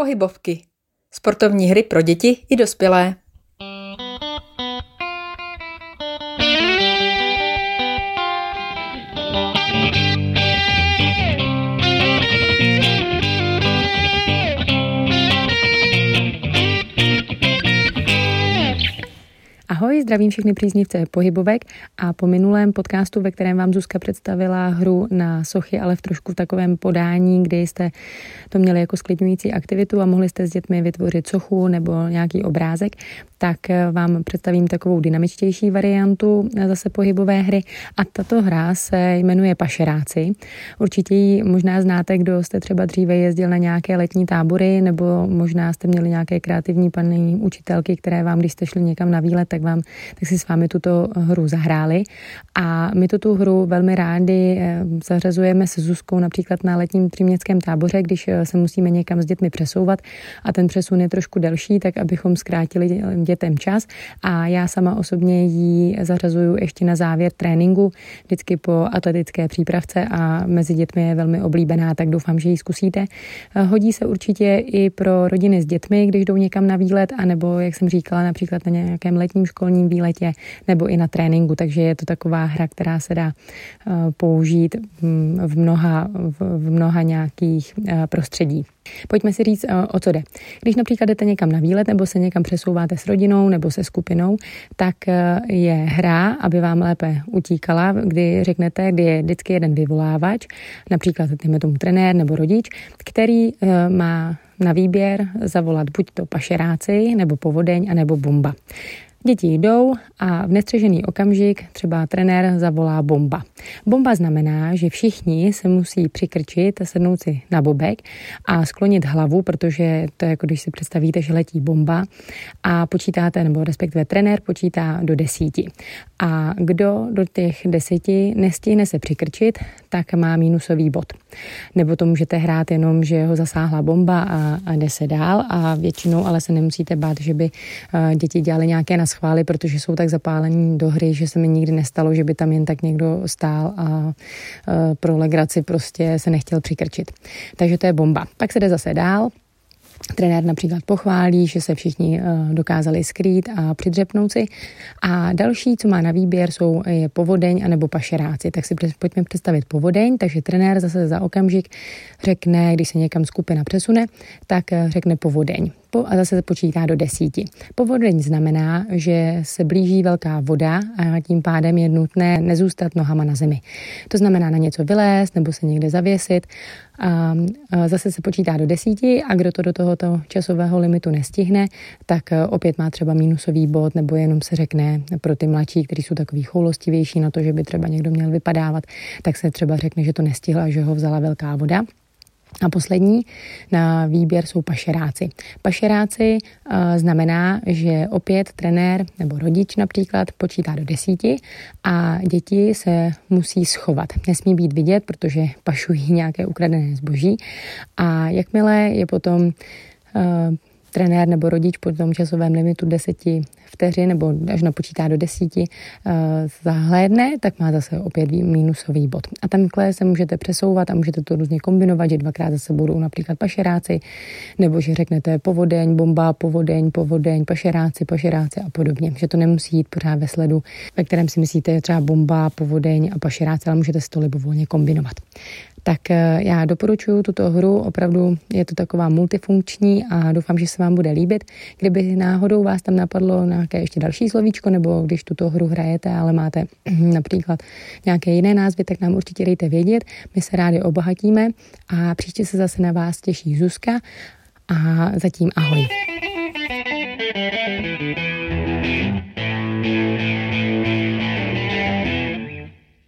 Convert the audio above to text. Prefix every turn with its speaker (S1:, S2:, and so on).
S1: Pohybovky. Sportovní hry pro děti i dospělé.
S2: Ahoj, zdravím všechny příznivce pohybovek a po minulém podcastu, ve kterém vám Zuzka představila hru na sochy, ale v trošku takovém podání, kdy jste to měli jako sklidňující aktivitu a mohli jste s dětmi vytvořit sochu nebo nějaký obrázek, tak eh, vám představím takovou dynamičtější variantu eh, zase pohybové hry a tato hra se jmenuje Pašeráci. Určitě ji možná znáte, kdo jste třeba dříve jezdil na nějaké letní tábory nebo možná jste měli nějaké kreativní paní učitelky, které vám, když jste šli někam na výlet, tak vám, tak si s vámi tuto hru zahráli. A my tu hru velmi rádi eh, zařazujeme se Zuzkou například na letním příměstském táboře, když se musíme někam s dětmi přesouvat a ten přesun je trošku delší, tak abychom zkrátili dětem čas a já sama osobně ji zařazuju ještě na závěr tréninku, vždycky po atletické přípravce a mezi dětmi je velmi oblíbená, tak doufám, že ji zkusíte. Hodí se určitě i pro rodiny s dětmi, když jdou někam na výlet, anebo, jak jsem říkala, například na nějakém letním školním výletě, nebo i na tréninku, takže je to taková hra, která se dá eh, použít hm, v mnoha, v mnoha nějakých eh, prostředí. Pojďme si říct, eh, o co jde. Když například jdete někam na výlet nebo se někam přesouváte s rodinou nebo se skupinou, tak eh, je hra, aby vám lépe utíkala, kdy řeknete, kdy je vždycky jeden vyvolávač, například dejme tomu trenér nebo rodič, který eh, má na výběr zavolat buď to pašeráci, nebo povodeň, a nebo bomba. Děti jdou a v nestřežený okamžik třeba trenér zavolá bomba. Bomba znamená, že všichni se musí přikrčit, sednout si na bobek a sklonit hlavu, protože to je jako když si představíte, že letí bomba a počítáte, nebo respektive trenér počítá do desíti. A kdo do těch deseti nestihne se přikrčit, tak má mínusový bod. Nebo to můžete hrát jenom, že ho zasáhla bomba a, a jde se dál a většinou ale se nemusíte bát, že by uh, děti dělali nějaké naschvály, protože jsou tak zapálení do hry, že se mi nikdy nestalo, že by tam jen tak někdo stál a uh, pro legraci prostě se nechtěl přikrčit. Takže to je bomba. Pak se jde zase dál, Trenér například pochválí, že se všichni eh, dokázali skrýt a přidřepnout si. A další, co má na výběr, jsou je povodeň anebo pašeráci. Tak si pojďme představit povodeň, takže trenér zase za okamžik řekne, když se někam skupina přesune, tak eh, řekne povodeň a zase se počítá do desíti. Povodeň znamená, že se blíží velká voda a tím pádem je nutné nezůstat nohama na zemi. To znamená na něco vylézt nebo se někde zavěsit. A zase se počítá do desíti a kdo to do tohoto časového limitu nestihne, tak opět má třeba mínusový bod nebo jenom se řekne pro ty mladší, kteří jsou takový choulostivější na to, že by třeba někdo měl vypadávat, tak se třeba řekne, že to nestihla, že ho vzala velká voda. A poslední na výběr jsou pašeráci. Pašeráci uh, znamená, že opět trenér nebo rodič například počítá do desíti a děti se musí schovat. Nesmí být vidět, protože pašují nějaké ukradené zboží a jakmile je potom uh, trenér nebo rodič po tom časovém limitu deseti vteřin nebo až napočítá do desíti uh, zahlédne, tak má zase opět mínusový bod. A tamhle se můžete přesouvat a můžete to různě kombinovat, že dvakrát zase budou například pašeráci, nebo že řeknete povodeň, bomba, povodeň, povodeň, pašeráci, pašeráci a podobně. Že to nemusí jít pořád ve sledu, ve kterém si myslíte, že třeba bomba, povodeň a pašeráci, ale můžete si to libovolně kombinovat. Tak eh, já doporučuji tuto hru, opravdu je to taková multifunkční a doufám, že se vám bude líbit. Kdyby náhodou vás tam napadlo nějaké ještě další slovíčko, nebo když tuto hru hrajete, ale máte například nějaké jiné názvy, tak nám určitě dejte vědět. My se rádi obohatíme a příště se zase na vás těší Zuzka a zatím ahoj. thank you